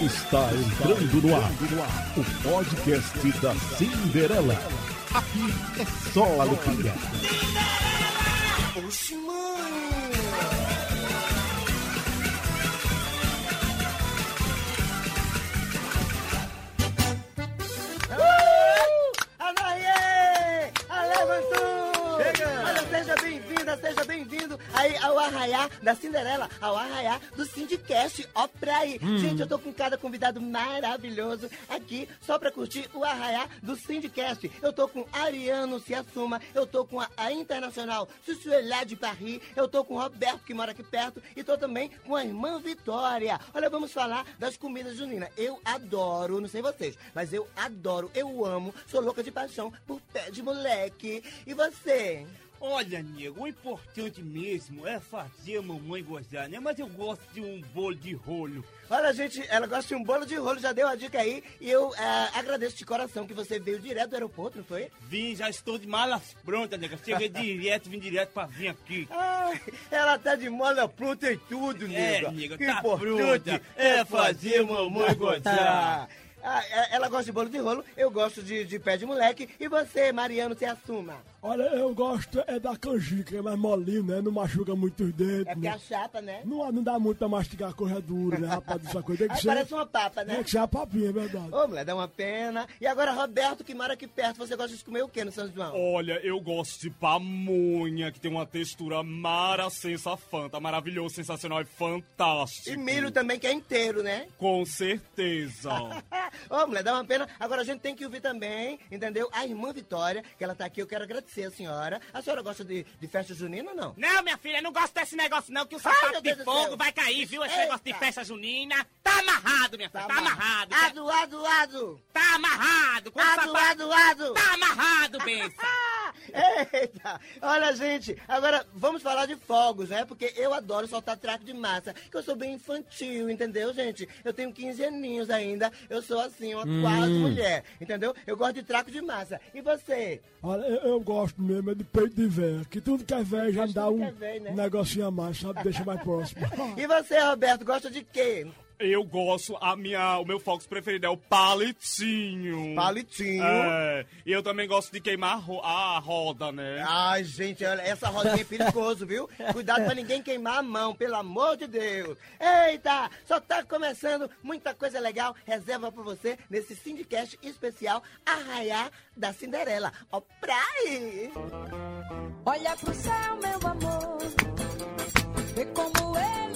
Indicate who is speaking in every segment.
Speaker 1: Está entrando no ar o podcast da Cinderela. Aqui é só alegria.
Speaker 2: Oxi, mano. Anaie! Alevantou! Olha, seja bem-vinda, seja bem-vindo aí ao arraiá da Cinderela, ao arraiá do Sindicast. Ó pra aí. Gente, eu tô com cada convidado maravilhoso aqui só pra curtir o arraiá do Sindicast. Eu tô com Ariano Se Assuma, eu tô com a, a Internacional Sussuelá de Paris, eu tô com o Roberto, que mora aqui perto, e tô também com a irmã Vitória. Olha, vamos falar das comidas juninas. Eu adoro, não sei vocês, mas eu adoro, eu amo, sou louca de paixão por pé de moleque. E você?
Speaker 3: Olha, nego, o importante mesmo é fazer a mamãe gozar, né? Mas eu gosto de um bolo de rolo.
Speaker 2: Olha, gente, ela gosta de um bolo de rolo, já deu a dica aí. E eu eh, agradeço de coração que você veio direto do aeroporto, não foi?
Speaker 3: Vim, já estou de malas prontas, nega. Cheguei direto, vim direto pra vir aqui.
Speaker 2: Ai, ela tá de mola pronta e tudo,
Speaker 3: É,
Speaker 2: nega.
Speaker 3: nega,
Speaker 2: Que
Speaker 3: tá
Speaker 2: importante
Speaker 3: pronta. É fazer mamãe gozar.
Speaker 2: Ah, é- ela gosta de bolo de rolo, eu gosto de, de pé de moleque. E você, Mariano, se assuma?
Speaker 4: Olha, eu gosto é da canjica, é mais molinho, né? Não machuca muito os dedos.
Speaker 2: É porque é
Speaker 4: né?
Speaker 2: a chapa, né?
Speaker 4: Não, não dá muito pra mastigar coisa dura, né, rapaz? Essa coisa tem que
Speaker 2: Aí
Speaker 4: ser.
Speaker 2: parece uma papa, né?
Speaker 4: Tem que ser a papinha, é verdade.
Speaker 2: Ô, mulher, dá uma pena. E agora, Roberto, que mora aqui perto, você gosta de comer o que no São João?
Speaker 5: Olha, eu gosto de pamonha, que tem uma textura mara, sensa, fanta, maravilhoso, sensacional e fantástico.
Speaker 2: E milho também, que é inteiro, né?
Speaker 5: Com certeza.
Speaker 2: Ô, mulher, dá uma pena. Agora a gente tem que ouvir também, entendeu? A irmã Vitória, que ela tá aqui, eu quero agradecer a senhora. A senhora gosta de, de festa junina ou não?
Speaker 6: Não, minha filha, eu não gosto desse negócio não, que o
Speaker 2: Ai,
Speaker 6: sapato
Speaker 2: meu
Speaker 6: de fogo vai cair, viu? Esse negócio de
Speaker 2: Eita.
Speaker 6: festa junina. Tá amarrado, minha filha, tá, amarrado.
Speaker 2: Ado, ado, ado.
Speaker 6: Tá amarrado. Com o
Speaker 2: Ado,
Speaker 6: sapato...
Speaker 2: ado, ado.
Speaker 6: Tá amarrado, benção.
Speaker 2: Eita! Olha, gente, agora vamos falar de fogos, né? Porque eu adoro soltar traco de massa, que eu sou bem infantil, entendeu, gente? Eu tenho 15 aninhos ainda, eu sou assim, uma quase mulher, entendeu? Eu gosto de traco de massa. E você?
Speaker 4: Olha, eu, eu gosto mesmo é de peito de véia, que tudo que é véia já dá
Speaker 2: tudo
Speaker 4: um
Speaker 2: é véia, né?
Speaker 4: negocinho a mais, sabe? Deixa mais próximo.
Speaker 2: E você, Roberto, gosta de quê?
Speaker 5: Eu gosto, a minha, o meu fox preferido é o palitinho.
Speaker 2: Palitinho.
Speaker 5: É, e eu também gosto de queimar a ro- a roda, né?
Speaker 2: Ai, gente, olha, essa rodinha é perigoso, viu? Cuidado pra ninguém queimar a mão, pelo amor de Deus. Eita, só tá começando muita coisa legal. Reserva pra você nesse Sindicast especial Arraiá da Cinderela. Ó, pra aí!
Speaker 7: Olha pro céu, meu amor. Vê como ele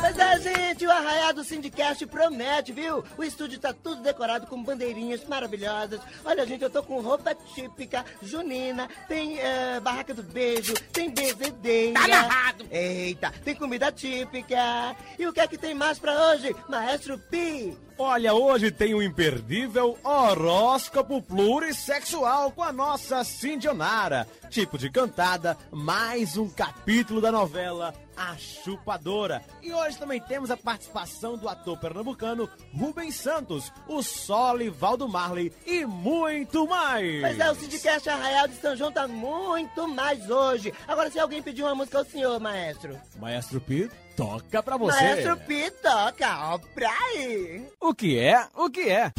Speaker 2: Pois é, gente, o Arraiá do Sindicast promete, viu? O estúdio tá tudo decorado com bandeirinhas maravilhosas. Olha, gente, eu tô com roupa típica, junina, tem eh, barraca do beijo, tem bezedeira.
Speaker 6: Tá amarrado.
Speaker 2: Eita, tem comida típica. E o que é que tem mais pra hoje, Maestro Pi?
Speaker 8: Olha, hoje tem um imperdível horóscopo plurissexual com a nossa Cindionara. Tipo de cantada, mais um capítulo da novela A Chupadora. E hoje também temos a participação do ator pernambucano Rubens Santos, o Solivaldo Marley e muito mais.
Speaker 2: Pois é, o Sindicast Arraial de São João tá muito mais hoje. Agora, se alguém pedir uma música ao senhor, Maestro.
Speaker 8: Maestro Pi, toca pra você.
Speaker 2: Maestro Pi toca, ó, pra aí.
Speaker 8: O que é? O que é?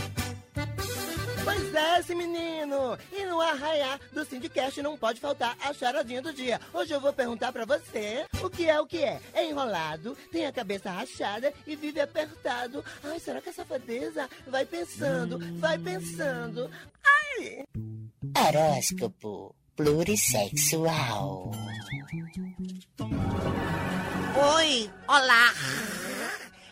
Speaker 2: Pois é, esse menino! E no arraiá do Sindicast não pode faltar a charadinha do dia. Hoje eu vou perguntar pra você o que é o que é. É enrolado, tem a cabeça rachada e vive apertado. Ai, será que é safadeza? Vai pensando, vai pensando. Ai!
Speaker 9: Horóscopo plurissexual.
Speaker 2: Oi, olá!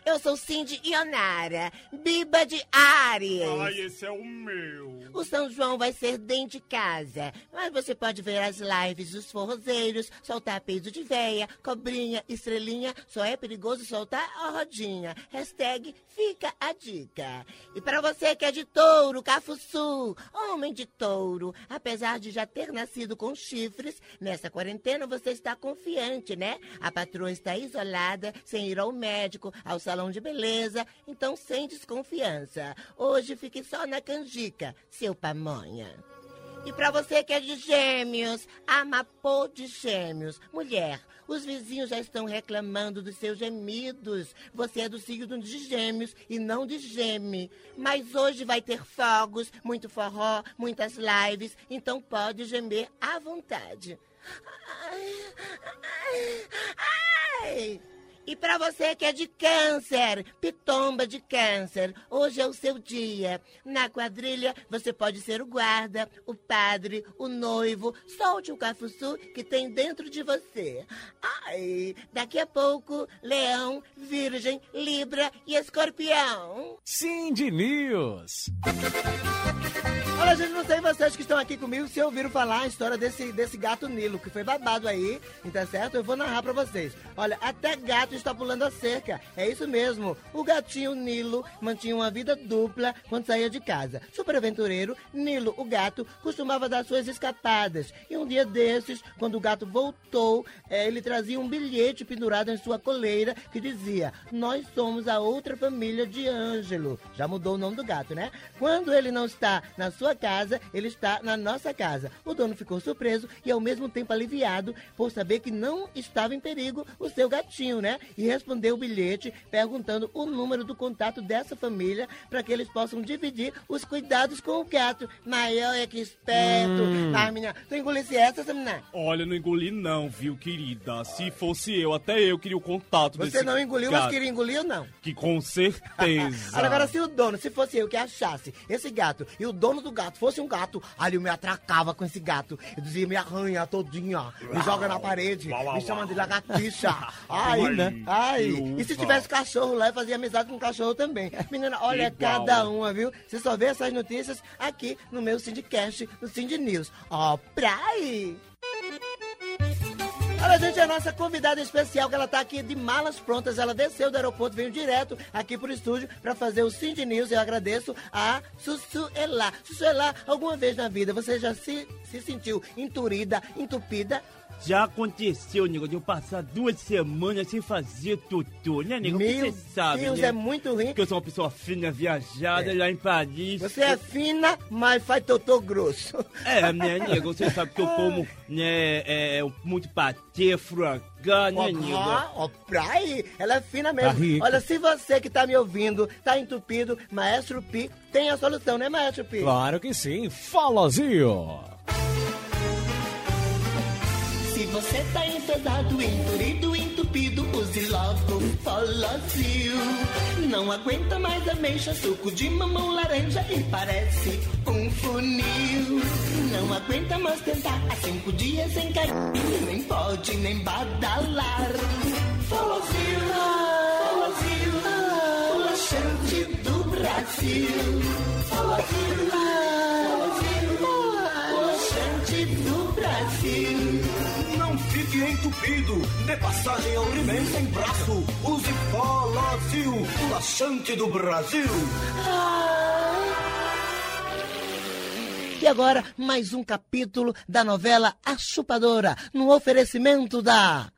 Speaker 2: Eu sou Cindy Ionara, Biba de Ares.
Speaker 5: Ai, esse é o meu.
Speaker 2: O São João vai ser dentro de casa, mas você pode ver as lives dos forrozeiros, soltar peido de véia, cobrinha, estrelinha, só é perigoso soltar a rodinha. Hashtag fica a dica. E para você que é de touro, cafuçu, homem de touro, apesar de já ter nascido com chifres, nessa quarentena você está confiante, né? A patroa está isolada, sem ir ao médico, ao salão de beleza, então sem desconfiança. Hoje fique só na canjica, seu pamonha. E pra você que é de gêmeos, amapô de gêmeos. Mulher, os vizinhos já estão reclamando dos seus gemidos. Você é do signo de gêmeos e não de geme. Mas hoje vai ter fogos, muito forró, muitas lives, então pode gemer à vontade. Ai. E para você que é de câncer, pitomba de câncer, hoje é o seu dia. Na quadrilha, você pode ser o guarda, o padre, o noivo. Solte o cafuçu que tem dentro de você. Ai, daqui a pouco, leão, virgem, libra e escorpião.
Speaker 8: Cindy News.
Speaker 2: Olha, gente, não sei vocês que estão aqui comigo se ouviram falar a história desse, desse gato Nilo, que foi babado aí, tá certo? Eu vou narrar pra vocês. Olha, até gato está pulando a cerca. É isso mesmo. O gatinho Nilo mantinha uma vida dupla quando saía de casa. Super aventureiro, Nilo, o gato, costumava dar suas escapadas. E um dia desses, quando o gato voltou, eh, ele trazia um bilhete pendurado em sua coleira que dizia: Nós somos a outra família de Ângelo. Já mudou o nome do gato, né? Quando ele não está na sua casa, ele está na nossa casa. O dono ficou surpreso e ao mesmo tempo aliviado por saber que não estava em perigo o seu gatinho, né? E respondeu o bilhete perguntando o número do contato dessa família para que eles possam dividir os cuidados com o gato. Maior é que esperto.
Speaker 5: Hum.
Speaker 2: Ah, menina, tu engolisse essa, menina?
Speaker 5: Olha, não engoli não, viu, querida? Se fosse eu, até eu queria o contato desse
Speaker 2: Você não engoliu,
Speaker 5: gato.
Speaker 2: mas queria engolir ou não?
Speaker 5: Que com certeza.
Speaker 2: Agora se o dono, se fosse eu que achasse esse gato e o dono do gato fosse um gato, ali eu me atracava com esse gato. Eu dizia, me arranha todinha, me joga na parede, me chama de lagartixa. Ai,
Speaker 5: Ai,
Speaker 2: né? Ai. E se tivesse cachorro lá, eu fazia amizade com o cachorro também. Menina, olha
Speaker 5: Igual.
Speaker 2: cada uma, viu? Você só vê essas notícias aqui no meu Syndicast, no Cindy News. Ó, pra aí! Olha, gente, a nossa convidada especial, que ela tá aqui de malas prontas. Ela desceu do aeroporto, veio direto aqui pro estúdio para fazer o Cindy News. Eu agradeço a Sussuelá. Sussuelá, alguma vez na vida você já se, se sentiu enturida, entupida?
Speaker 3: Já aconteceu, nego, de eu passar duas semanas sem fazer tutu, né, nego?
Speaker 2: Meu
Speaker 3: Você sabe,
Speaker 2: Deus,
Speaker 3: né?
Speaker 2: é muito ruim.
Speaker 3: Que eu sou uma pessoa fina, viajada, lá em Paris.
Speaker 2: Você é fina, mas faz totô grosso.
Speaker 3: É, né, nego? Você sabe que eu como, né, é, muito patê, frangá, né, nego?
Speaker 2: Ó, ó, pra aí, ela é fina mesmo.
Speaker 8: Tá.
Speaker 2: Olha, se você que tá me ouvindo, tá entupido, Maestro Pi tem a solução, né, Maestro Pi?
Speaker 8: Claro que sim. Falazinho.
Speaker 2: Se você tá enfesado, enturido, entupido, use logo Folozil. Não aguenta mais ameixa, suco de mamão laranja e parece um funil. Não aguenta mais tentar há cinco dias sem cair, nem pode nem badalar. Folozil, o laxante do Brasil. Folozil,
Speaker 10: fique entupido, dê passagem ao He-Man sem braço. Use Folozil, o laxante do Brasil.
Speaker 2: E agora, mais um capítulo da novela A Chupadora, no oferecimento da.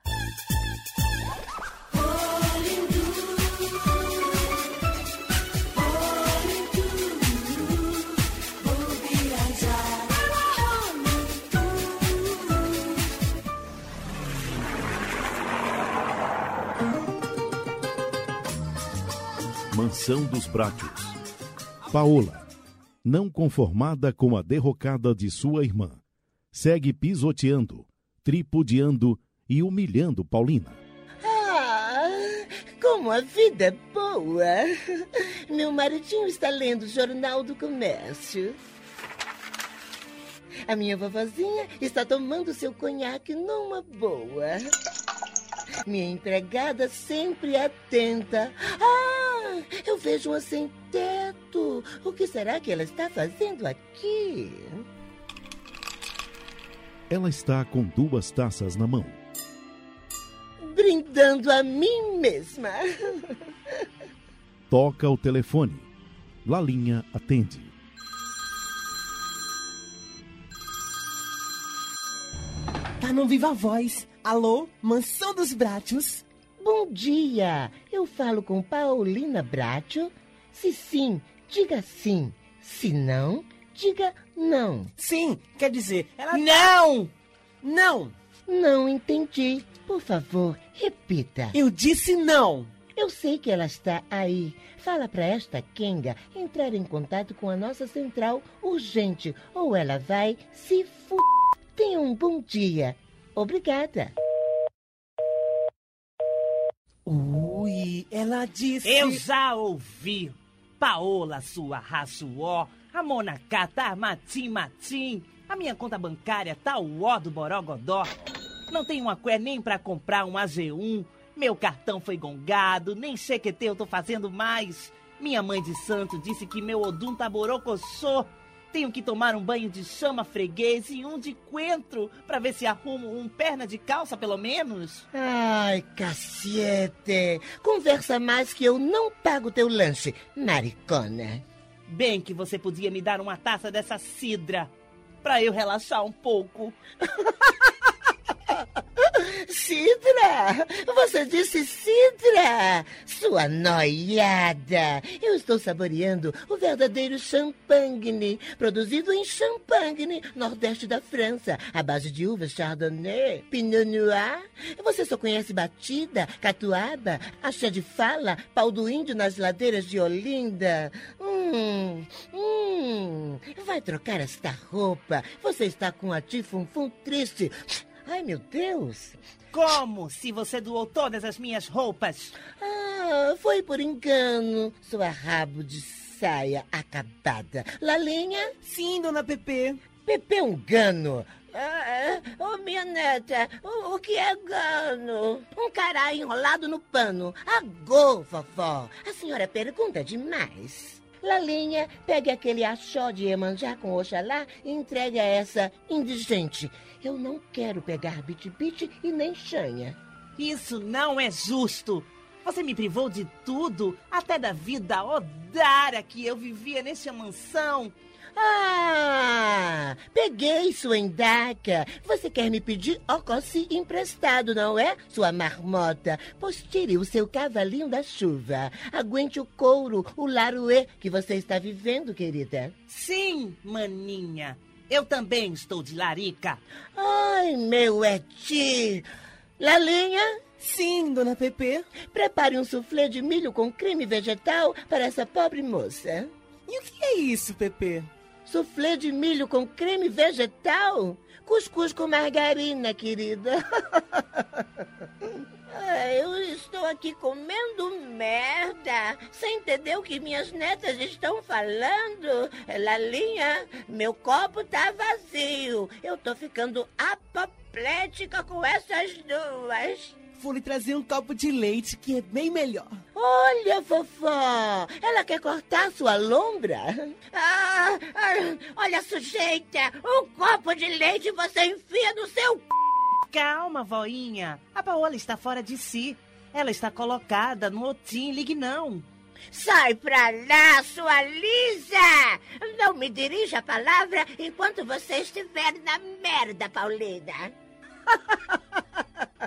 Speaker 1: Mansão dos Brátios. Paola, não conformada com a derrocada de sua irmã, segue pisoteando, tripudiando e humilhando Paulina.
Speaker 2: Ah, como a vida é boa! Meu maridinho está lendo o Jornal do Comércio. A minha vovozinha está tomando seu conhaque numa boa. Minha empregada sempre atenta. Ah, eu vejo uma sem teto. O que será que ela está fazendo aqui?
Speaker 1: Ela está com duas taças na mão.
Speaker 2: Brindando a mim mesma.
Speaker 1: Toca o telefone. Lalinha atende.
Speaker 11: Tá no Viva Voz. Alô, Mansão dos Brátios.
Speaker 2: Bom dia, eu falo com Paulina Bracho? Se sim, diga sim. Se não, Diga não.
Speaker 11: Sim, quer dizer, ela.
Speaker 6: Não!
Speaker 11: Não!
Speaker 2: Não entendi. Por favor, repita.
Speaker 11: Eu disse não!
Speaker 2: Eu sei que ela está aí. Fala para esta Kenga entrar em contato com a nossa central urgente ou ela vai se fu... Tenha um bom dia. Obrigada.
Speaker 11: Ui, ela disse.
Speaker 6: Eu já ouvi. Paola, sua raçuó, a monacata, matim, matim. A minha conta bancária tá o ó do borogodó. Não tenho uma cué nem pra comprar um AG1. Meu cartão foi gongado, nem chequete eu tô fazendo mais. Minha mãe de santo disse que meu odum tá borocochô. Tenho que tomar um banho de chama freguês e um de coentro pra ver se arrumo um perna de calça, pelo menos.
Speaker 2: Ai, cacete. Conversa mais que eu não pago teu lanche, maricona.
Speaker 6: Bem que você podia me dar uma taça dessa cidra pra eu relaxar um pouco.
Speaker 2: Cidra! Você disse cidra! Sua noiada! Eu estou saboreando o verdadeiro champagne, produzido em Champagne, nordeste da França, à base de uvas Chardonnay, Pinot Noir. Você só conhece batida, catuaba, axé de fala, pau do índio nas ladeiras de Olinda. Hum, hum. Vai trocar esta roupa. Você está com a tifunfum triste. Ai, meu Deus!
Speaker 6: Como se você doou todas as minhas roupas?
Speaker 2: Ah, foi por engano, sua rabo de saia acabada. Lalinha?
Speaker 11: Sim, dona Pepe.
Speaker 2: Pepe é um gano. Ah, oh, minha neta, o, o, que é gano? Um caralho enrolado no pano. Agô, vovó. A senhora pergunta demais. Lalinha, pegue aquele achó de Emanjá com Oxalá e entregue a essa indigente. Eu não quero pegar bit-bit e nem chanha.
Speaker 6: Isso não é justo. Você me privou de tudo, até da vida odária que eu vivia nesta mansão.
Speaker 2: Ah, peguei sua endaca. Você quer me pedir ocossi emprestado, não é, sua marmota? Pois tire o seu cavalinho da chuva. Aguente o couro, o laruê que você está vivendo, querida.
Speaker 6: Sim, maninha. Eu também estou de larica.
Speaker 2: Ai, meu eti. Lalinha?
Speaker 11: Sim, dona Pepe.
Speaker 2: Prepare um soufflé de milho com creme vegetal para essa pobre moça.
Speaker 11: E o que é isso, Pepe?
Speaker 2: Soufflé de milho com creme vegetal? Cuscuz com margarina, querida. Eu estou aqui comendo merda, sem entender o que minhas netas estão falando. Lalinha, meu copo tá vazio. Eu tô ficando apoplética com essas duas.
Speaker 11: Vou lhe trazer um copo de leite que é bem melhor.
Speaker 2: Olha, vovó, ela quer cortar sua lombra? Ah, ah, olha, sujeita, um copo de leite você enfia no seu c...
Speaker 6: Calma, voinha. A Paola está fora de si. Ela está colocada no otim, ligue não.
Speaker 2: Sai pra lá, sua Lisa! Não me dirija a palavra enquanto você estiver na merda, Paulina.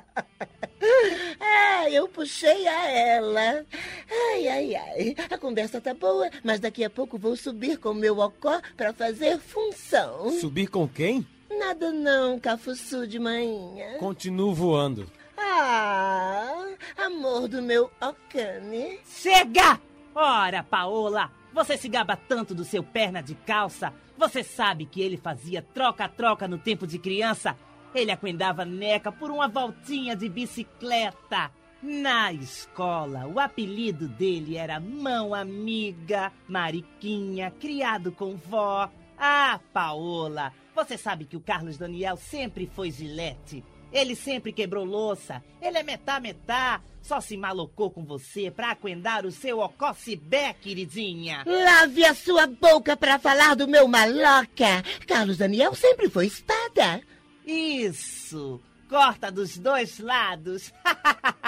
Speaker 2: Ah, eu puxei a ela. Ai, ai, ai. A conversa tá boa, mas daqui a pouco vou subir com meu ocó para fazer função.
Speaker 8: Subir com quem?
Speaker 2: Nada não, cafuçu de manhã.
Speaker 8: Continuo voando.
Speaker 2: Ah, amor do meu ocane.
Speaker 6: Chega! Ora, Paola, você se gaba tanto do seu perna de calça. Você sabe que ele fazia troca-troca no tempo de criança? Ele acuendava neca por uma voltinha de bicicleta. Na escola, o apelido dele era Mão Amiga, Mariquinha, criado com vó. Ah, Paola, você sabe que o Carlos Daniel sempre foi gilete. Ele sempre quebrou louça. Ele é metá-metá. Só se malocou com você pra aquendar o seu ococibé, queridinha.
Speaker 2: Lave a sua boca pra falar do meu maloca. Carlos Daniel sempre foi espada.
Speaker 6: Isso! Corta dos dois lados.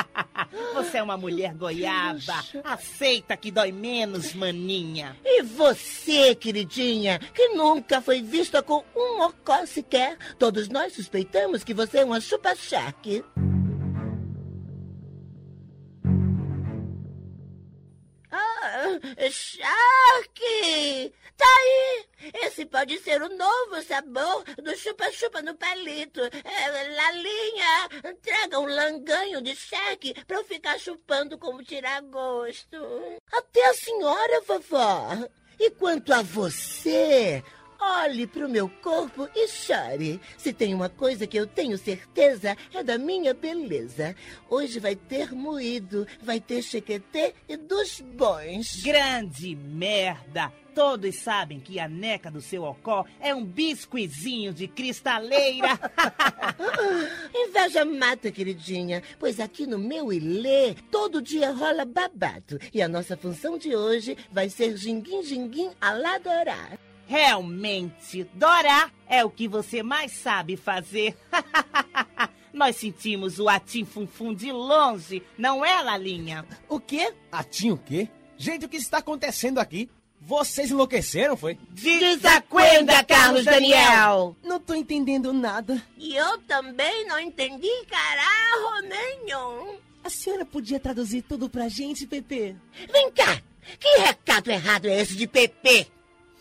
Speaker 6: Você é uma mulher goiaba. Aceita que dói menos, maninha.
Speaker 2: E você, queridinha, que nunca foi vista com um ocó sequer. Todos nós suspeitamos que você é uma chupa-charque. Ah, Shark! Tá aí! Esse pode ser o novo sabor do chupa-chupa no palito. É, Lalinha, traga um langanho de Shark pra eu ficar chupando como tirar gosto. Até a senhora, vovó. E quanto a você, olhe pro meu corpo e chore. Se tem uma coisa que eu tenho certeza, é da minha beleza. Hoje vai ter moído, vai ter chequetê e dos bons.
Speaker 6: Grande merda! Todos sabem que a neca do seu ocó é um biscoizinho de cristaleira.
Speaker 2: Inveja mata, queridinha, pois aqui no meu Ilê todo dia rola babado. E a nossa função de hoje vai ser ginguim a lá Dorá.
Speaker 6: Realmente, Dora é o que você mais sabe fazer. Nós sentimos o atim funfum de longe, não é, Lalinha?
Speaker 8: O quê? Atim o quê? Gente, o que está acontecendo aqui? Vocês enlouqueceram, foi?
Speaker 2: Desacuenda, Carlos Daniel!
Speaker 11: Não tô entendendo nada.
Speaker 2: E eu também não entendi caralho nenhum.
Speaker 11: A senhora podia traduzir tudo pra gente, Pepe?
Speaker 2: Vem cá! Que recado errado é esse de Pepe?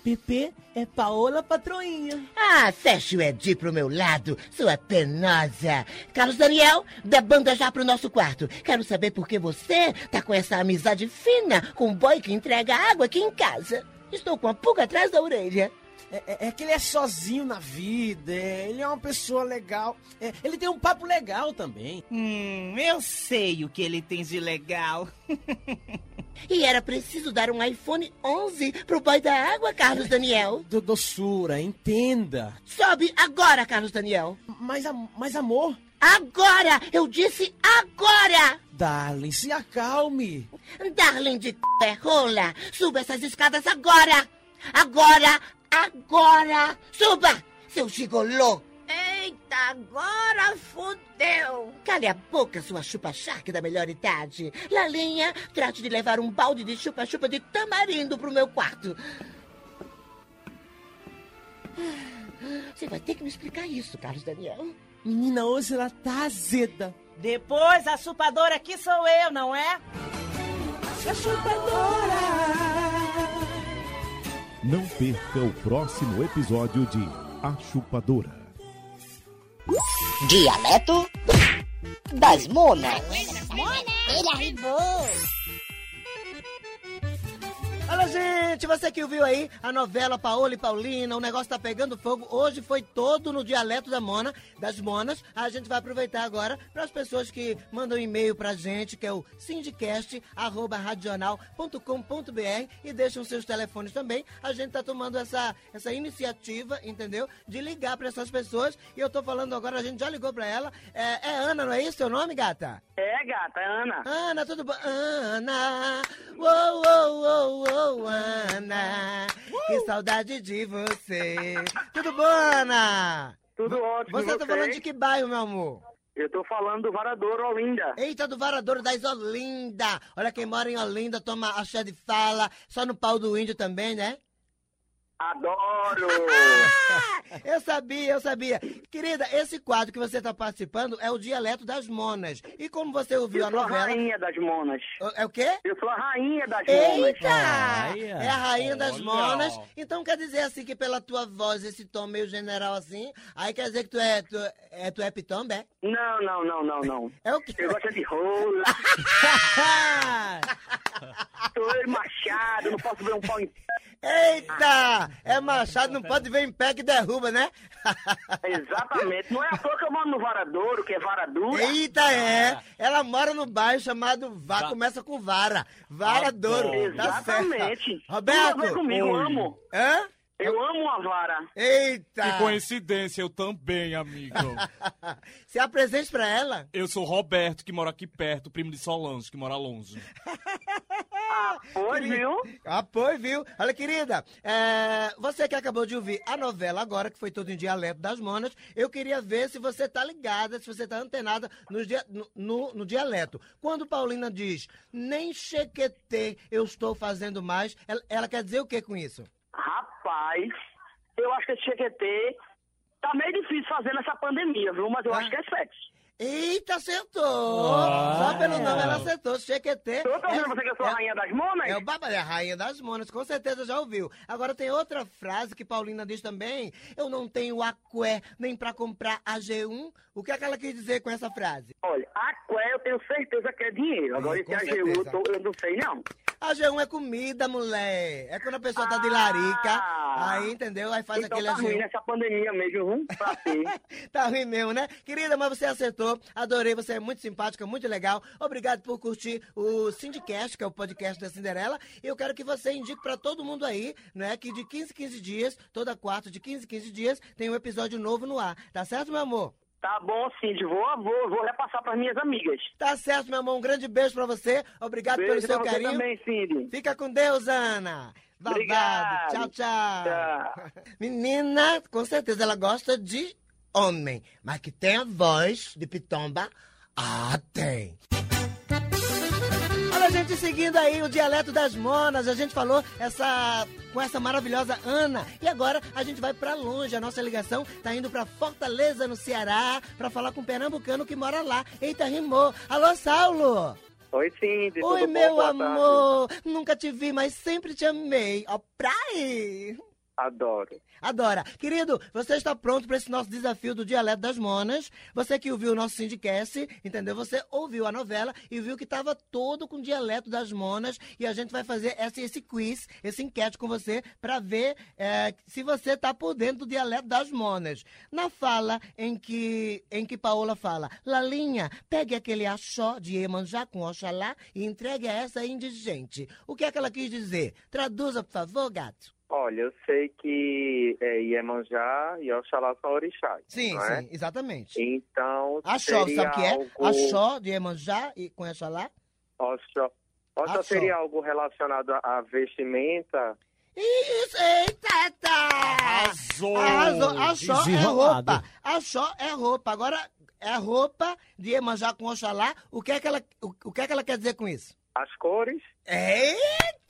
Speaker 11: Pepe é Paola Patroinha.
Speaker 2: Ah, feche o Edi pro meu lado, sua penosa. Carlos Daniel, dê banda já pro nosso quarto. Quero saber por que você tá com essa amizade fina com o boy que entrega água aqui em casa. Estou com a pulga atrás da orelha.
Speaker 8: É, é- é que ele é sozinho na vida, é- ele é uma pessoa legal. é, ele tem um papo legal também.
Speaker 6: Hum, eu sei o que ele tem de legal.
Speaker 2: E era preciso dar um iPhone 11 pro boy da água, Carlos Daniel.
Speaker 8: Do, doçura, entenda.
Speaker 2: Sobe agora, Carlos Daniel.
Speaker 8: Mas, mas amor,
Speaker 2: Agora! Eu disse agora!
Speaker 8: darling, se acalme.
Speaker 2: Darling de c... é rola, suba essas escadas agora! Agora! Agora! Suba! Seu gigolô! Eita, agora fudeu! Cale a boca, sua chupa-charque da melhor idade. Lalinha, trate de levar um balde de chupa-chupa de tamarindo pro meu quarto. Você vai ter que me explicar isso, Carlos Daniel.
Speaker 11: Menina, hoje ela tá azeda.
Speaker 6: Depois a chupadora aqui sou eu, não é?
Speaker 11: A chupadora!
Speaker 1: Não perca o próximo episódio de A Chupadora.
Speaker 9: Dialeto das Monas.
Speaker 12: Ele arribou.
Speaker 2: Olha, gente, você que ouviu aí a novela Paola e Paulina, o negócio tá pegando fogo. Hoje foi todo no dialeto da Mona, das Monas. A gente vai aproveitar agora para as pessoas que mandam e-mail pra gente, que é o sindicast@radional.com.br e deixam seus telefones também. A gente tá tomando essa, essa iniciativa, entendeu? De ligar para essas pessoas. E eu tô falando agora, a gente já ligou para ela. É, é Ana, não é isso seu nome, gata?
Speaker 13: É, gata, é Ana.
Speaker 2: Ana, tudo bom? Ana, uou, uou, uou, uou, Ana, que saudade de você. Tudo bom, Ana?
Speaker 13: Tudo ótimo,
Speaker 2: Você tá falando de que bairro, meu amor?
Speaker 13: Eu tô falando do Varadouro Olinda.
Speaker 2: Eita, do Varadouro das Olinda. Olha, quem mora em Olinda toma axé de fala, só no pau do índio também, né?
Speaker 13: Adoro!
Speaker 2: Eu sabia, eu sabia. Querida, esse quadro que você está participando é o Dialeto das Monas. E como você ouviu
Speaker 13: Eu
Speaker 2: a
Speaker 13: sou a
Speaker 2: novela...
Speaker 13: rainha das monas.
Speaker 2: É o quê?
Speaker 13: Eu sou a rainha das monas.
Speaker 2: Eita! É a rainha das
Speaker 13: Olha.
Speaker 2: monas. Então quer dizer assim que pela tua voz, esse tom meio general assim, aí quer dizer que tu é, tu é, tu é pitomba, é?
Speaker 13: Não, não, não, não, não.
Speaker 2: É o quê?
Speaker 13: Eu gosto de rola. Sou eu e machado, não posso ver um pau em
Speaker 2: Eita! É machado, não pode ver em pé que derruba, né?
Speaker 13: Exatamente. Não é à toa que eu moro no Varadouro, que é Varadura.
Speaker 2: Eita, é! Ela mora no bairro chamado Va... Começa com Vara. Varadouro. Tá.
Speaker 13: Exatamente.
Speaker 2: Roberto!
Speaker 13: Tudo a ver comigo,
Speaker 5: Oi.
Speaker 13: amo.
Speaker 2: Hã?
Speaker 13: Eu amo a vara.
Speaker 2: Eita!
Speaker 5: Que coincidência, eu também, amigo.
Speaker 2: Se apresente pra ela.
Speaker 5: Eu sou Roberto, que mora aqui perto, primo de Solange, que mora longe.
Speaker 13: Pois, viu?
Speaker 2: Apoio, viu? Olha, querida, é, você que acabou de ouvir a novela agora, que foi todo em dialeto das monas, eu queria ver se você tá ligada, se você tá antenada nos dia- no, no- no dialeto. Quando Paulina diz, nem chequetê eu estou fazendo mais, ela, ela quer dizer o que com isso?
Speaker 13: Rapaz, eu acho que esse chequetê tá meio difícil fazer nessa pandemia, viu? Mas eu acho que é sexo.
Speaker 2: Eita, acertou! Só pelo nome ela acertou. Chequetê.
Speaker 13: Eu tô ouvindo você que eu sou a rainha das monas?
Speaker 2: É o Baba, é a rainha das monas, com certeza já ouviu. Agora tem outra frase que Paulina diz também. Eu não tenho aqué nem pra comprar a G1. O que é que ela quis dizer com essa frase?
Speaker 13: Olha, a Qué eu tenho certeza que é dinheiro. Agora,
Speaker 2: É,
Speaker 13: esse
Speaker 2: com
Speaker 13: AGU
Speaker 2: certeza.
Speaker 13: eu, tô- eu não sei, não.
Speaker 2: A G1 é comida, mulher. É quando a pessoa tá de larica. Aí, entendeu? Aí faz
Speaker 13: Ah. então
Speaker 2: aquele
Speaker 13: tá ruim
Speaker 2: AG1.
Speaker 13: nessa pandemia mesmo, viu? Pra.
Speaker 2: Tá ruim mesmo, né? Querida, mas você acertou. Adorei, você é muito simpática, muito legal. Obrigado por curtir o Sindicast, que é o podcast da Cinderela. E eu quero que você indique pra todo mundo aí, né? Que de 15 em 15 dias, toda quarta, de 15 em 15 dias, tem um episódio novo no ar. Tá certo, meu amor?
Speaker 13: Tá bom, Cid. Vou, vou, vou repassar pras minhas amigas.
Speaker 2: Tá certo, meu amor. Um grande beijo pra você. Obrigado
Speaker 13: Beijo
Speaker 2: pelo seu
Speaker 13: pra você
Speaker 2: carinho.
Speaker 13: também, Cid.
Speaker 2: Fica com Deus, Ana. Babado.
Speaker 13: Obrigado.
Speaker 2: Tchau, tchau. Menina, com certeza ela gosta de homem. Mas que tem a voz de pitomba, ah, tem. Olha, gente, seguindo aí o dialeto das monas, a gente falou essa com essa maravilhosa Ana. E agora a gente vai pra longe. A nossa ligação tá indo pra Fortaleza, no Ceará, pra falar com um pernambucano que mora lá. Eita, rimou. Alô, Saulo.
Speaker 13: Oi, Cindy.
Speaker 2: Oi,
Speaker 13: tudo bom?
Speaker 2: meu
Speaker 13: tarde.
Speaker 2: amor. Nunca te vi, mas sempre te amei. Ó, pra aí.
Speaker 13: Adoro.
Speaker 2: Adora. Querido, você está pronto para esse nosso desafio do Dialeto das Monas? Você que ouviu o nosso Sindicast, entendeu? Você ouviu a novela e viu que estava todo com Dialeto das Monas e a gente vai fazer esse, esse quiz, esse enquete com você para ver é, se você está por dentro do Dialeto das Monas. Na fala em que, em que Paola fala, Lalinha, pegue aquele axó de Iemanjá com Oxalá e entregue a essa indigente. O que é que ela quis dizer? Traduza, por favor, gato.
Speaker 14: Olha, eu sei que é, Iemanjá e Oxalá são orixás.
Speaker 2: Sim,
Speaker 14: não é?
Speaker 2: sim, exatamente.
Speaker 14: Então,
Speaker 2: Axó,
Speaker 14: seria
Speaker 2: sabe o que é?
Speaker 14: algo...
Speaker 2: Axó de Iemanjá e com Oxalá?
Speaker 14: Oxó. Oxó seria algo relacionado à- vestimenta?
Speaker 2: Isso, eita, eita!
Speaker 5: Arrasou!
Speaker 2: Arrasou. Axó é roupa. Axó é roupa. Agora, é roupa de Iemanjá com Oxalá. O que é que ela, o, o que é que ela quer dizer com isso?
Speaker 14: As cores?
Speaker 2: Eita!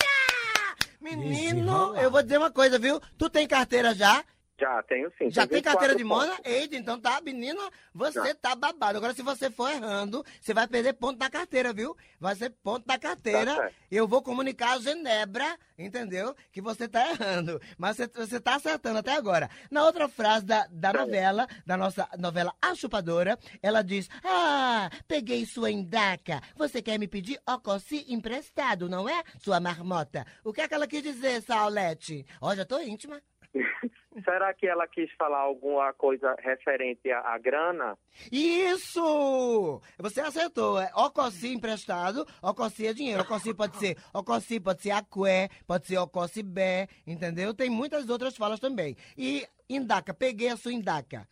Speaker 2: Menino, eu vou dizer uma coisa, viu? Tu tem carteira já?
Speaker 14: Já, tenho sim.
Speaker 2: Já tem
Speaker 14: 24
Speaker 2: carteira de mona? Eita, então tá, menina, você
Speaker 14: Já.
Speaker 2: tá babado. Agora, se você for errando, você vai perder ponto da carteira, viu? Vai ser ponto da carteira.
Speaker 14: Tá
Speaker 2: eu vou comunicar a Genebra, entendeu? Que você tá errando. Mas você, você tá acertando até agora. Na outra frase da, da
Speaker 14: Tá.
Speaker 2: novela, da nossa novela A Chupadora, ela diz: Ah, peguei sua endaca. Você quer me pedir ocossi emprestado, não é? Sua marmota. O que é que ela quis dizer, Saulete? Ó, já tô íntima.
Speaker 14: Será que ela quis falar alguma coisa referente à, à grana?
Speaker 2: Isso! Você acertou. É Ocossi emprestado, Ocossi é dinheiro. Ocossi pode ser Ocossi, pode ser Aqué, pode ser Ocossi Bé, entendeu? Tem muitas outras falas também. E Indaca, peguei a sua Indaca.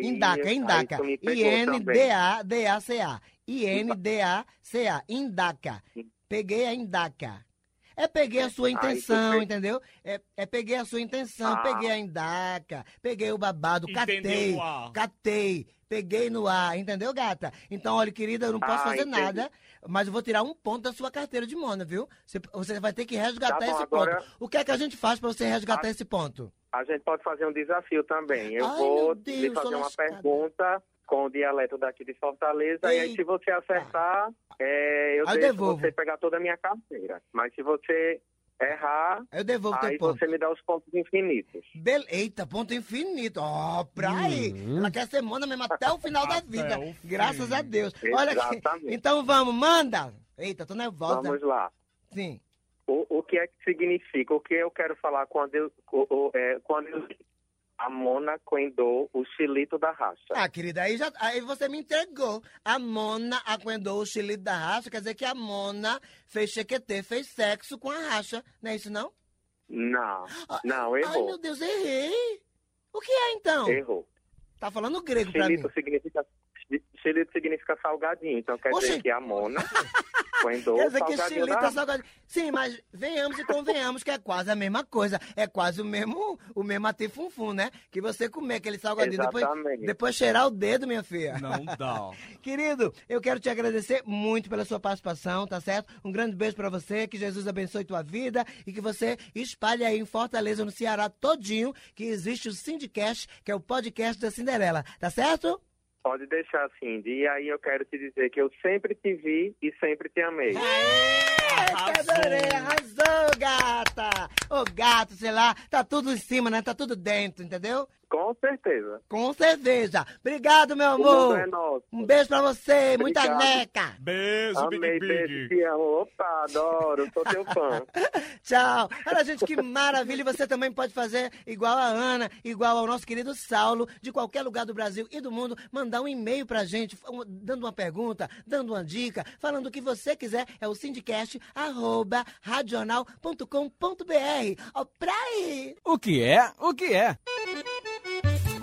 Speaker 2: Indaca, Indaca.
Speaker 14: também.
Speaker 2: I-N-D-A-D-A-C-A. I-N-D-A-C-A. Indaca. Peguei a Indaca. É peguei a sua intenção, entendeu? É, é peguei a sua intenção,
Speaker 14: Ah.
Speaker 2: peguei a Indaca, peguei o babado,
Speaker 5: Entendeu
Speaker 2: catei, catei, peguei no ar, entendeu, gata? Então, olha, querida, eu não posso
Speaker 14: Ah,
Speaker 2: fazer
Speaker 14: entendi.
Speaker 2: nada, mas eu vou tirar um ponto da sua carteira de mona, viu? Você, você vai ter que resgatar
Speaker 14: Tá bom,
Speaker 2: esse
Speaker 14: agora-
Speaker 2: ponto. O que é que a gente faz pra você resgatar esse ponto?
Speaker 14: A gente pode fazer um desafio também. Eu
Speaker 2: Ai,
Speaker 14: vou
Speaker 2: Deus,
Speaker 14: lhe fazer uma
Speaker 2: lascada.
Speaker 14: pergunta com o dialeto daqui de Fortaleza. E aí,
Speaker 2: Eita.
Speaker 14: se você acertar, é, eu
Speaker 2: Aí
Speaker 14: deixo
Speaker 2: devolvo.
Speaker 14: você pegar toda a minha carteira. Mas se você errar,
Speaker 2: Eu devolvo
Speaker 14: aí
Speaker 2: teu ponto.
Speaker 14: você me dá os pontos infinitos.
Speaker 2: Bel... Eita, ponto infinito. Ó, pra aí. Ela quer ser mona mesmo até o final da vida. Graças a Deus. Olha aqui.
Speaker 14: Exatamente.
Speaker 2: Então vamos, manda. Eita, tô nervosa.
Speaker 14: Vamos lá.
Speaker 2: Sim.
Speaker 14: O, o que é que significa? O que eu quero falar quando eu, o- o- é, quando eu a Mona coendou o chilito da racha?
Speaker 2: Ah, querida, aí, já, aí você me entregou. A Mona acuendou o xilito da racha, quer dizer que a Mona fez chequetê, fez sexo com a racha. Não é isso, não?
Speaker 14: Não, não,
Speaker 2: Ai,
Speaker 14: errou.
Speaker 2: meu Deus, errei. O que é, então?
Speaker 14: Errou.
Speaker 2: Tá falando grego pra mim.
Speaker 14: Significa, chilito significa salgadinho, então quer
Speaker 2: Oxi.
Speaker 14: dizer que a Mona coendou
Speaker 2: Quer
Speaker 14: o
Speaker 2: dizer que xilito é salgadinho. Sim, mas venhamos e convenhamos que é quase a mesma coisa. É quase o mesmo, o mesmo atifunfum, né? Que você comer aquele salgadinho depois, depois cheirar o dedo, minha filha.
Speaker 5: Não dá.
Speaker 2: Querido, eu quero te agradecer muito pela sua participação, tá certo? Um grande beijo pra você, que Jesus abençoe tua vida e que você espalhe aí em Fortaleza, no Ceará todinho, que existe o Sindicast, que é o podcast da Cinderela, tá certo?
Speaker 14: Pode deixar, Cindy. E aí eu quero te dizer que eu sempre te vi e sempre te amei.
Speaker 2: Que adorei, arrasou, gata! Ô, gato, sei lá, tá tudo em cima, né? Tá tudo dentro, entendeu?
Speaker 14: Com certeza.
Speaker 2: Com certeza. Obrigado, meu amor.
Speaker 14: é nosso.
Speaker 2: Um beijo pra você, muita
Speaker 14: Obrigado.
Speaker 2: neca.
Speaker 5: Beijo,
Speaker 14: Amei, beijo, te amo. Opa, adoro, sou teu fã.
Speaker 2: Tchau. Olha, gente, que maravilha. E você também pode fazer igual a Ana, igual ao nosso querido Saulo, de qualquer lugar do Brasil e do mundo, mandar um e-mail pra gente, dando uma pergunta, dando uma dica, falando o que você quiser. É o sindicast, arroba, radional.com.br. Ó, pra aí.
Speaker 8: O que é? O que é?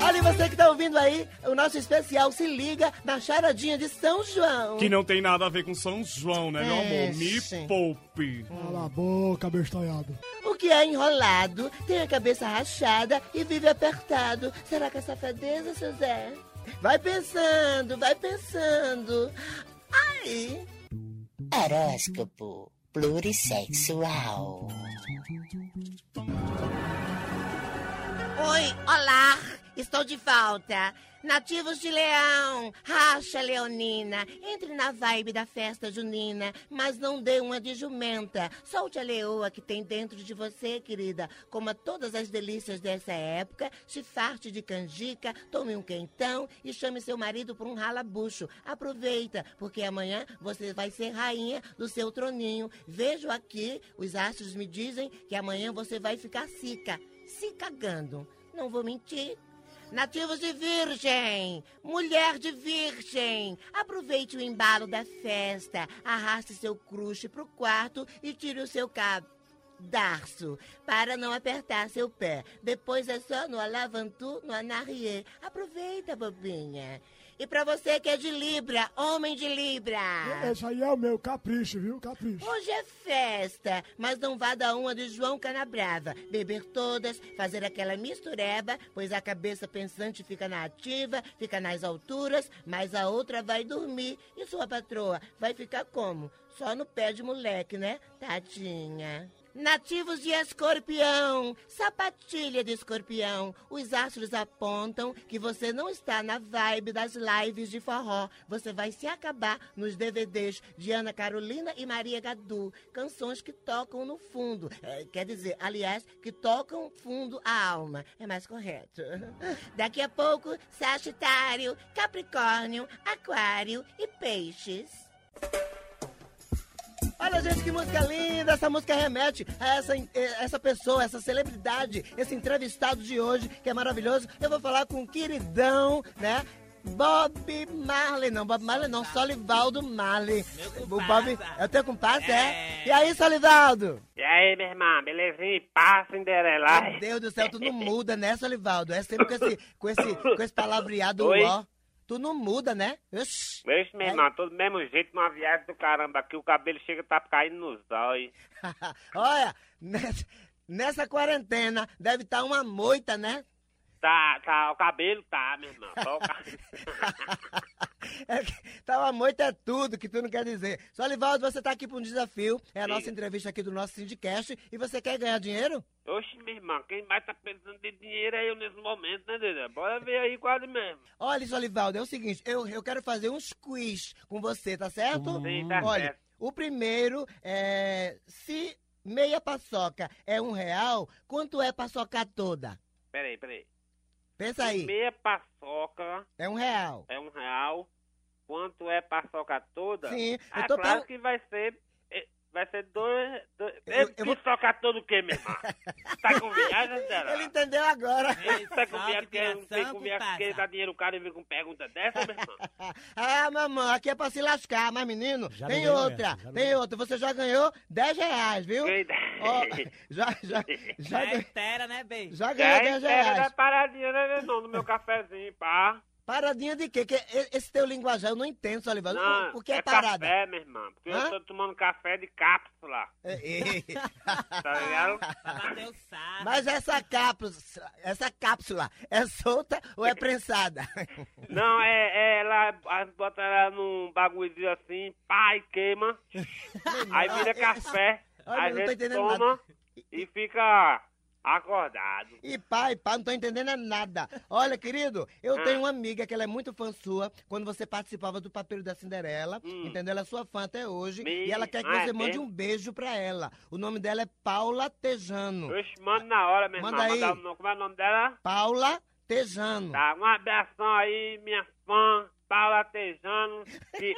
Speaker 2: Olha, e você que tá ouvindo aí, o nosso especial se liga na charadinha de São João.
Speaker 5: Que não tem nada a ver com São João, né, meu amor? Me poupe.
Speaker 4: Cala a boca, bestalhado.
Speaker 2: O que é enrolado, tem a cabeça rachada e vive apertado. Será que é safadeza, seu Zé? Vai pensando, vai pensando. Ai!
Speaker 9: Horóscopo plurissexual.
Speaker 2: Oi, olá! Estou de volta. Nativos de Leão, racha leonina, entre na vibe da festa junina, mas não dê uma de jumenta. Solte a leoa que tem dentro de você, querida. Coma todas as delícias dessa época, se farte de canjica, tome um quentão e chame seu marido por um ralabucho. Aproveita, porque amanhã você vai ser rainha do seu troninho. Vejo aqui, os astros me dizem que amanhã você vai ficar sica, se cagando. Não vou mentir. Nativos de Virgem, mulher de Virgem, aproveite o embalo da festa, arraste seu crush pro quarto e tire o seu cadarço para não apertar seu pé. Depois é só no alavantu, no anarriê. Aproveita, bobinha. E pra você que é de Libra, homem de Libra.
Speaker 4: Esse aí é o meu capricho, viu? Capricho.
Speaker 2: Hoje é festa, mas não vá dar uma de João Canabrava. Beber todas, fazer aquela mistureba, pois a cabeça pensante fica na ativa, fica nas alturas, mas a outra vai dormir. E sua patroa vai ficar como? Só no pé de moleque, né? Tadinha. Nativos de escorpião, sapatilha de escorpião. Os astros apontam que você não está na vibe das lives de forró. Você vai se acabar nos DVDs de Ana Carolina e Maria Gadu. Canções que tocam no fundo. É, quer dizer, aliás, que tocam fundo a alma. É mais correto. Daqui a pouco, Sagitário, Capricórnio, Aquário e Peixes. Olha, gente, que música linda! Essa música remete a essa, eh, essa pessoa, essa celebridade, esse entrevistado de hoje, que é maravilhoso. Eu vou falar com o queridão, né? Bob Marley, não, Bob Marley não, Solivaldo Marley. O Bob, é teu compadre, é? E aí, Solivaldo?
Speaker 15: E aí, minha irmã, belezinha? Pá, Cinderela.
Speaker 2: Meu Deus do céu, tu não muda, né, Solivaldo? É sempre com esse, com esse, com esse palavreado
Speaker 15: Oi?
Speaker 2: ó. Tu não muda, né? Oxi.
Speaker 15: Vixe, minha irmã, todo do mesmo jeito, numa viagem do caramba aqui, o cabelo chega tá caindo nos olhos.
Speaker 2: Olha, nessa, nessa quarentena deve estar uma moita, né?
Speaker 15: Tá, tá, o cabelo tá, minha irmã, só o cabelo.
Speaker 2: É que uma moita é tudo que tu não quer dizer. Solivaldo, você tá aqui para um desafio. É a nossa
Speaker 15: Sim.
Speaker 2: entrevista aqui do nosso Sindicast. E você quer ganhar dinheiro?
Speaker 15: Oxe, minha irmã, quem mais tá precisando de dinheiro é eu nesse momento, né, Dedé? Bora ver aí quase mesmo.
Speaker 2: Olha, Solivaldo, é o seguinte, eu, eu quero fazer uns quiz com você, tá certo?
Speaker 15: Sim, tá
Speaker 2: Olha,
Speaker 15: certo.
Speaker 2: o primeiro é... Se meia paçoca é um real, quanto é paçoca toda?
Speaker 15: Peraí, peraí.
Speaker 2: Pensa aí.
Speaker 15: Meia paçoca
Speaker 2: É um real.
Speaker 15: é um real. Quanto é paçoca toda?
Speaker 2: Sim, eu
Speaker 15: ah,
Speaker 2: tô
Speaker 15: claro
Speaker 2: per-
Speaker 15: que vai ser... Vai ser dois... dois
Speaker 2: Eu-
Speaker 15: é,
Speaker 2: eu vou-
Speaker 15: paçoca todo o quê, minha irmã? tá com viagem, Dedé?
Speaker 2: Ele entendeu agora.
Speaker 15: Tá com viagem que não tem com viagem
Speaker 6: compadre.
Speaker 15: que dá dinheiro caro e vem com pergunta dessa, meu irmão?
Speaker 2: Ah, mamãe, aqui é pra se lascar, mas menino,
Speaker 15: Já
Speaker 2: tem outra,
Speaker 15: já não
Speaker 2: tem outra. Você já ganhou 10 reais, viu? Ó, já, já, já,
Speaker 6: Já
Speaker 2: ganhou-
Speaker 6: espera, né, bem?
Speaker 2: já ganhou 10
Speaker 15: espera
Speaker 2: reais.
Speaker 15: da paradinha, né, meu irmão? No meu cafezinho, pá.
Speaker 2: Paradinha de quê? Que esse teu linguajar eu não entendo, Solivaldo. O, o que é,
Speaker 15: é
Speaker 2: parada?
Speaker 15: café, meu irmão. Porque
Speaker 2: Hã?
Speaker 15: eu tô tomando café de cápsula.
Speaker 2: Ei, ei.
Speaker 15: Tá ligado?
Speaker 2: Mas essa cápsula, essa cápsula é solta ou é prensada?
Speaker 15: Não, é, é ela, bota ela num bagulhozinho assim, pá, e queima. Aí vira café.
Speaker 2: Olha,
Speaker 15: Aí
Speaker 2: eu não
Speaker 15: a
Speaker 2: tô
Speaker 15: gente
Speaker 2: entendendo
Speaker 15: toma e fica Acordado.
Speaker 2: E pai, pai, não tô entendendo nada. Olha, querido, eu
Speaker 15: Ah.
Speaker 2: tenho uma amiga que ela é muito fã sua. Quando você participava do Papel da Cinderela, entendeu? Ela é sua fã até hoje.
Speaker 15: Me-
Speaker 2: E ela quer que
Speaker 15: Hum. Ah,
Speaker 2: você
Speaker 15: é
Speaker 2: mande
Speaker 15: mesmo?
Speaker 2: um beijo pra ela. O nome dela é Paula Tejano.
Speaker 15: Oxe, manda na hora, meu
Speaker 2: Manda
Speaker 15: irmão.
Speaker 2: aí.
Speaker 15: Manda Como é o nome dela?
Speaker 2: Paula Tejano.
Speaker 15: Tá, um abração aí, minha fã, Paula Tejano. Que,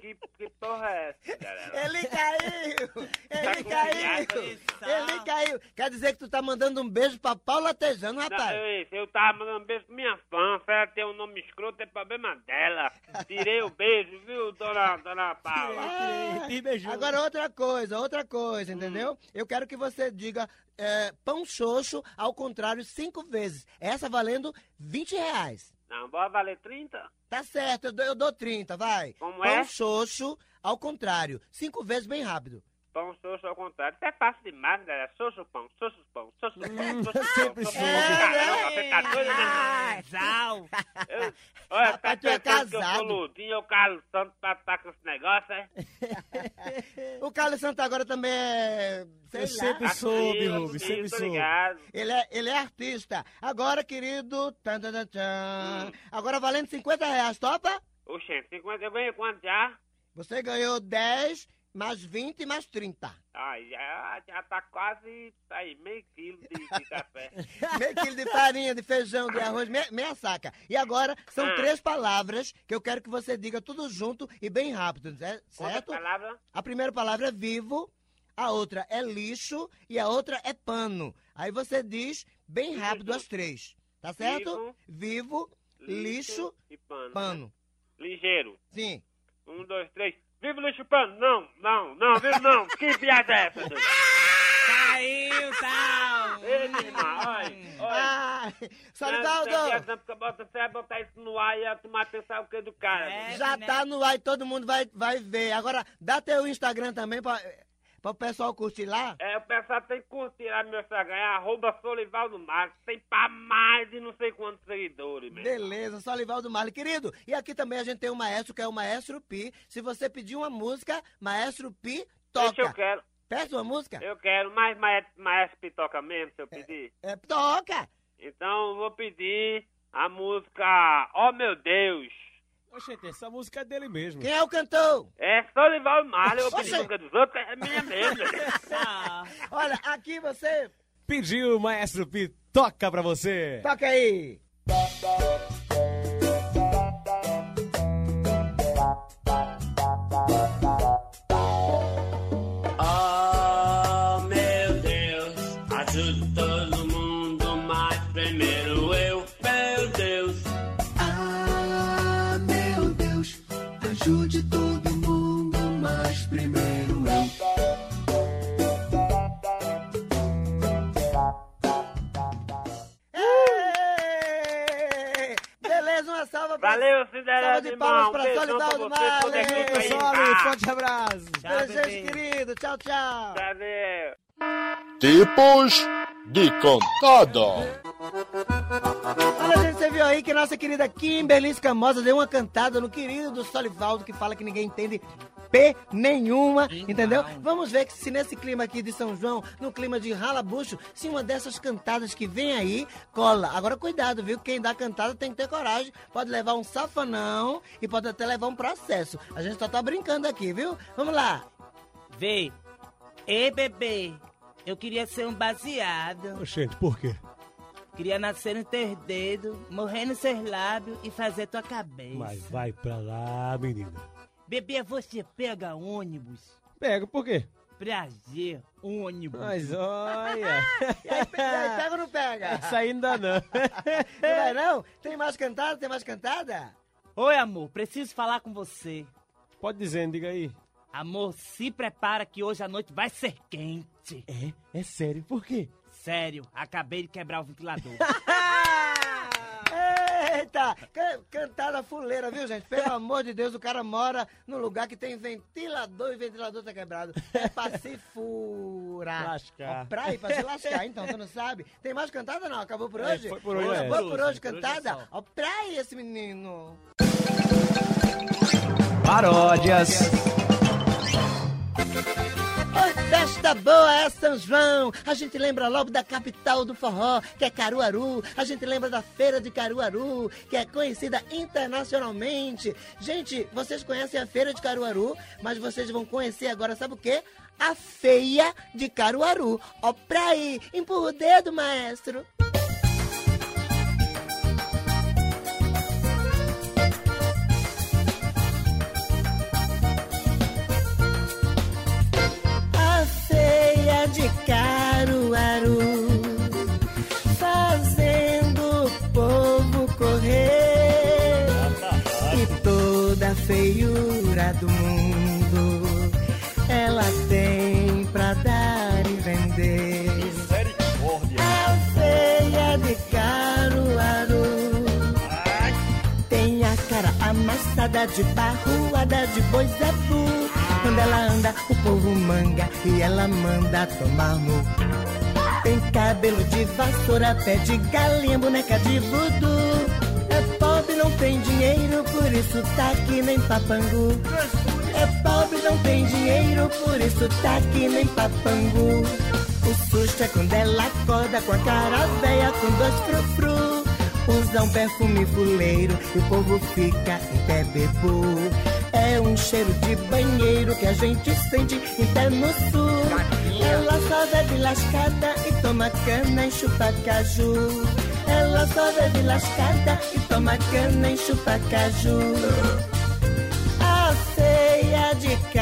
Speaker 15: que, que porra é essa, galera?
Speaker 2: Ele caiu! Ele
Speaker 15: com
Speaker 2: caiu! Ele caiu! Quer dizer que tu tá mandando um beijo pra Paula Tejano,
Speaker 15: Não,
Speaker 2: rapaz?
Speaker 15: eu, eu tava mandando um beijo pra minha fã, se ela tem um nome escroto, é problema dela. Tirei o beijo, viu, dona, dona Paula?
Speaker 2: Ah, Agora outra coisa, outra coisa, entendeu? Eu quero que você diga é, pão xoxo ao contrário cinco vezes. Essa valendo 20 reais.
Speaker 15: Não, bora valer 30?
Speaker 2: Tá certo, eu dou, eu dou 30, vai.
Speaker 15: Como
Speaker 2: pão
Speaker 15: é?
Speaker 2: xoxo ao contrário. Cinco vezes bem rápido.
Speaker 15: Pão, xoxo ao contrário. Isso é fácil demais, galera. Xoxo, pão, xoxo, pão, xoxo, pão, xoxo, pão.
Speaker 2: sempre
Speaker 15: xoxo. Caramba, você tá doido, né?
Speaker 6: Casal.
Speaker 15: Eu- Olha, tá
Speaker 2: é
Speaker 15: pensando que eu sou ludinho, o Carlos Santos pra estar com esse negócio, é?
Speaker 2: O Carlos Santos agora também é. Sei
Speaker 8: Eu
Speaker 2: lá.
Speaker 8: sempre soube,
Speaker 15: sim,
Speaker 8: sempre soube.
Speaker 2: Ele é, ele é artista. Agora, querido. Tan, tan, tan, tan. Agora valendo 50 reais, topa?
Speaker 15: Oxente, 50, eu ganhei quanto já?
Speaker 2: Você ganhou 10, mais 20 mais 30.
Speaker 15: Ai, já, já tá quase, aí, meio quilo de, de café.
Speaker 2: Meio quilo de farinha, de feijão, de arroz, meia, meia saca. E agora são
Speaker 15: Ah.
Speaker 2: três palavras que eu quero que você diga tudo junto e bem rápido, né? Certo? A primeira palavra é vivo, a outra é lixo e a outra é pano. Aí você diz bem rápido as três. Tá certo? Vivo, lixo,
Speaker 15: e pano.
Speaker 2: pano.
Speaker 15: Ligeiro.
Speaker 2: Sim.
Speaker 15: Um, dois, três. Viva o lixo pano! Não, não, não, vivo não! Que piada é essa, doido?
Speaker 6: Caiu, tal.
Speaker 15: Ei, irmã, olha, bota- Você vai botar isso no ar e a turma pensar o que do cara?
Speaker 6: É,
Speaker 2: Já
Speaker 6: né?
Speaker 2: tá no ar e todo mundo vai, vai ver. Agora, dá teu Instagram também pra, pra o pessoal curtir lá.
Speaker 15: É, o pessoal tem que curtir lá no meu Instagram, é arroba Solivaldo Marques, tem pra mais de não sei quantos seguidores, meu.
Speaker 2: Beleza, Solivaldo Marley. Querido, e aqui também a gente tem um maestro que é o Maestro Pi. Se você pedir uma música, Maestro Pi toca.
Speaker 15: Deixa eu quero.
Speaker 2: Peça uma música?
Speaker 15: Eu quero mais maestro, maestro Pitoca mesmo, se eu pedir.
Speaker 2: É, toca!
Speaker 15: Então eu vou pedir a música Oh Meu Deus.
Speaker 8: Oxente, essa música é dele mesmo.
Speaker 2: Quem é o cantor?
Speaker 15: É Solivaldo Marley, eu
Speaker 2: Oxê.
Speaker 15: música dos outros, é minha mesmo.
Speaker 6: Ah,
Speaker 2: Olha, aqui você.
Speaker 8: Pediu o Maestro Pi, toca pra você.
Speaker 2: Toca aí.
Speaker 15: Valeu, Cinderela
Speaker 2: Salva de palmas Marley.
Speaker 15: clicar aí.
Speaker 8: Pessoal,
Speaker 15: Ah,
Speaker 8: forte abraço.
Speaker 2: Beijos, querido. Tchau, tchau.
Speaker 15: Valeu.
Speaker 16: Tipos de cantada.
Speaker 2: Olha, gente, você viu aí que nossa querida Kimberly Escamosa deu uma cantada no querido do Solivaldo que fala que ninguém entende P nenhuma, entendeu? Vamos ver que se nesse clima aqui de São João, no clima de ralabucho, se uma dessas cantadas que vem aí, cola. Agora cuidado, viu? Quem dá cantada tem que ter coragem. Pode levar um safanão e pode até levar um processo. A gente só tá brincando aqui, viu? Vamos lá.
Speaker 6: Vê. Ei, bebê. Eu queria ser um baseado.
Speaker 8: Oxente, por quê?
Speaker 6: Queria nascer no teu dedo, morrer nos seus lábios e fazer tua cabeça.
Speaker 8: Mas vai pra lá, menina.
Speaker 6: Bebê, você pega ônibus.
Speaker 8: Pega, por quê?
Speaker 6: Prazer, ônibus.
Speaker 8: Mas olha.
Speaker 2: E aí, pe- aí, pega ou não pega?
Speaker 8: Essa ainda não.
Speaker 2: Não vai não? Tem mais cantada? Tem mais cantada?
Speaker 6: Oi, amor, preciso falar com você.
Speaker 8: Pode dizer, diga aí.
Speaker 6: Amor, se prepara que hoje a noite vai ser quente.
Speaker 8: É? É sério, por quê?
Speaker 6: Sério, acabei de quebrar o ventilador.
Speaker 2: Eita! Can- Cantada fuleira, viu, gente? Pelo amor de Deus, o cara mora num lugar que tem ventilador e o ventilador tá quebrado. É pra se furar.
Speaker 8: Lascar.
Speaker 2: Ó, Pra ir, pra se lascar, então, tu não sabe? Tem mais cantada, não? Acabou por
Speaker 8: É,
Speaker 2: hoje?
Speaker 8: foi por hoje, é.
Speaker 2: Acabou por
Speaker 6: Por hoje,
Speaker 2: hoje,
Speaker 6: por hoje é
Speaker 2: cantada?
Speaker 6: só.
Speaker 2: Ó, pra aí esse menino.
Speaker 8: Paródias.
Speaker 2: Oi, Festa boa é São João. A gente lembra logo da capital do forró, que é Caruaru. A gente lembra da Feira de Caruaru, que é conhecida internacionalmente. Gente, vocês conhecem a Feira de Caruaru, mas vocês vão conhecer agora, sabe o quê? A Feia de Caruaru. Ó, pra aí, empurra o dedo, maestro. Amassada de barruada de boi zebu. Quando ela anda, o povo manga e ela manda tomar no. Tem cabelo de vassoura, pé de galinha, boneca de voodoo. É pobre, não tem dinheiro, por isso tá aqui nem papangu. É pobre, não tem dinheiro, por isso tá aqui nem papangu. O susto é quando ela acorda com a cara velha, com dois frufru. Usa um perfume fuleiro e o povo fica em pé. É um cheiro de banheiro que a gente sente em pé no sul. Ela só bebe lascada e toma cana e chupa caju. Ela só bebe lascada e toma cana e chupa caju. A feia de Caruaru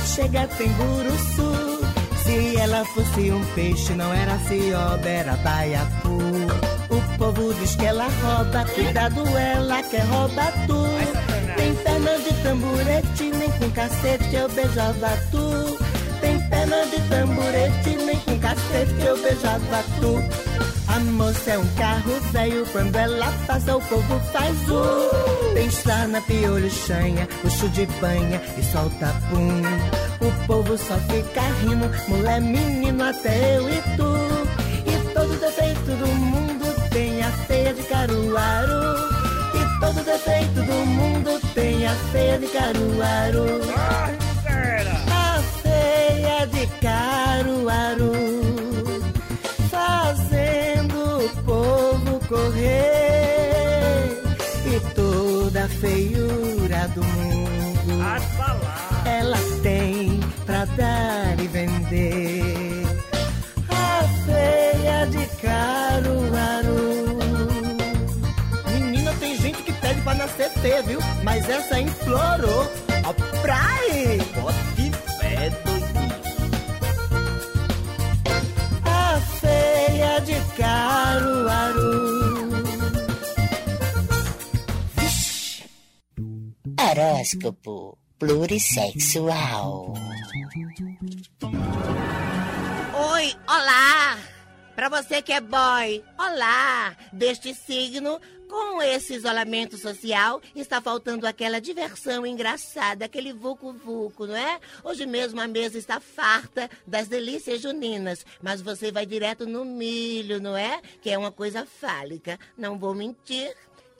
Speaker 2: chega tem buruçu. Se ela fosse um peixe, não era cioba, era baiacu. O povo diz que ela rouba, cuidado, ela quer roubar tu. Tem perna de tamburete, nem com cacete eu beijava tu. Tem perna de tamburete, nem com cacete eu beijava tu. Moça é um carro velho, quando ela passa o povo faz o. Tem sarna, piolho, chanha, puxo de banha e solta pum. O povo só fica rindo, mulher, menino, até eu e tu. E todo defeito do mundo tem a feia de Caruaru. E todo defeito do mundo tem a feia de Caruaru. A feia de Caruaru feiura do mundo. Ela tem pra dar e vender. A feia de Caruaru. Menina tem gente que pede pra nascer feia viu? Mas essa implorou. Ó praia bote fé doidinho
Speaker 9: Horóscopo plurissexual.
Speaker 2: Oi, olá! Pra você que é boy, olá! Deste signo, com esse isolamento social, está faltando aquela diversão engraçada, aquele vucu-vucu, não é? Hoje mesmo a mesa está farta das delícias juninas, mas você vai direto no milho, não é? Que é uma coisa fálica, não vou mentir.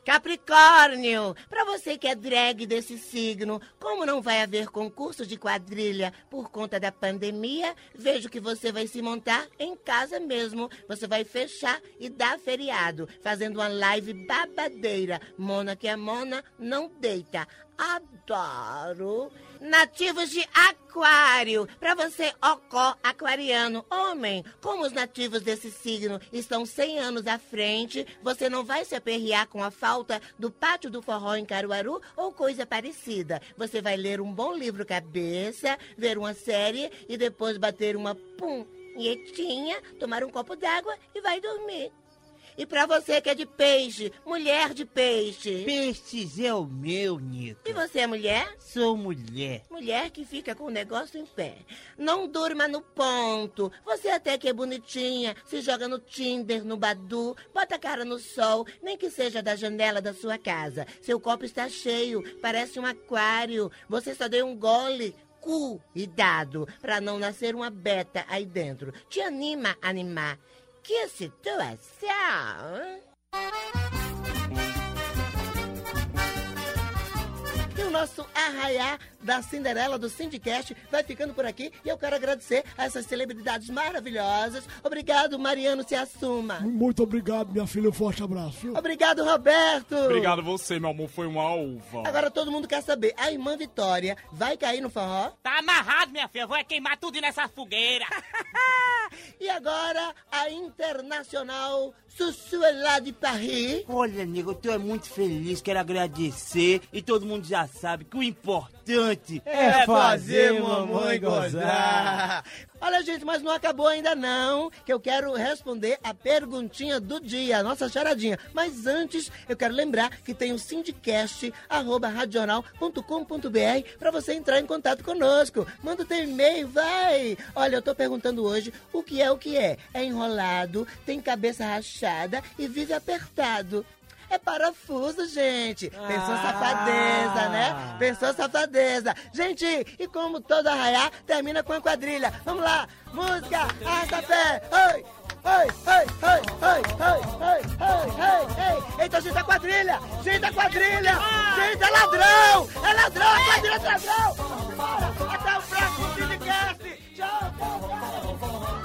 Speaker 2: Capricórnio, para você que é drag desse signo, como não vai haver concurso de quadrilha por conta da pandemia, vejo que você vai se montar em casa mesmo. Você vai fechar e dar feriado, fazendo uma live babadeira. Mona que é mona, não deita. Adoro. Nativos de Aquário, para você, Ocó, aquariano, homem, como os nativos desse signo estão 100 anos à frente, você não vai se aperrear com a falta do pátio do forró em Caruaru ou coisa parecida. Você vai ler um bom livro cabeça, ver uma série e depois bater uma punhetinha, tomar um copo d'água e vai dormir. E pra você que é de peixe, mulher de peixe.
Speaker 3: Peixes é o meu, Nito.
Speaker 2: E você é mulher?
Speaker 3: Sou mulher.
Speaker 2: Mulher que fica com o negócio em pé. Não durma no ponto. Você até que é bonitinha, se joga no Tinder, no Badu, bota a cara no sol, nem que seja da janela da sua casa. Seu copo está cheio, parece um aquário. Você só deu um gole. Cuidado pra não nascer uma beta aí dentro. Te anima a animar. Que situação! E o nosso arraiá da Cinderela do Syndicast vai ficando por aqui e eu quero agradecer a essas celebridades maravilhosas. Obrigado, Mariano Se Assuma.
Speaker 4: Muito obrigado, minha filha. Um forte abraço.
Speaker 2: Obrigado, Roberto.
Speaker 5: Obrigado você, meu amor. Foi uma uva.
Speaker 2: Agora todo mundo quer saber, a irmã Vitória vai cair no forró?
Speaker 6: Tá amarrado, minha filha. Vou queimar tudo nessa fogueira.
Speaker 2: E agora a internacional Sussuela de Paris.
Speaker 3: Olha, nego, eu tô muito feliz, quero agradecer. E todo mundo já sabe que o importante
Speaker 8: É fazer mamãe gozar.
Speaker 2: Olha, gente, mas não acabou ainda não, que eu quero responder a perguntinha do dia, a nossa charadinha. Mas antes, eu quero lembrar que tem o sindicast, arroba radional.com.br, pra você entrar em contato conosco. Manda o teu e-mail, vai! Olha, eu tô perguntando hoje o que é o que é. É enrolado, tem cabeça rachada e vive apertado. É parafuso, gente.
Speaker 8: Ah.
Speaker 2: Pensou safadeza, né? Pensou safadeza. Gente, e como todo arraiar, termina com a quadrilha. Vamos lá. Música, arrasta pé. Oi. Oi, oi, oi, oi, oi, oi, oi, oi, Então, gente, a quadrilha! Gente, a quadrilha! Gente, é ladrão! É ladrão! É quadrilha de ladrão! Até o próximo podcast! Tchau, tchau, tchau!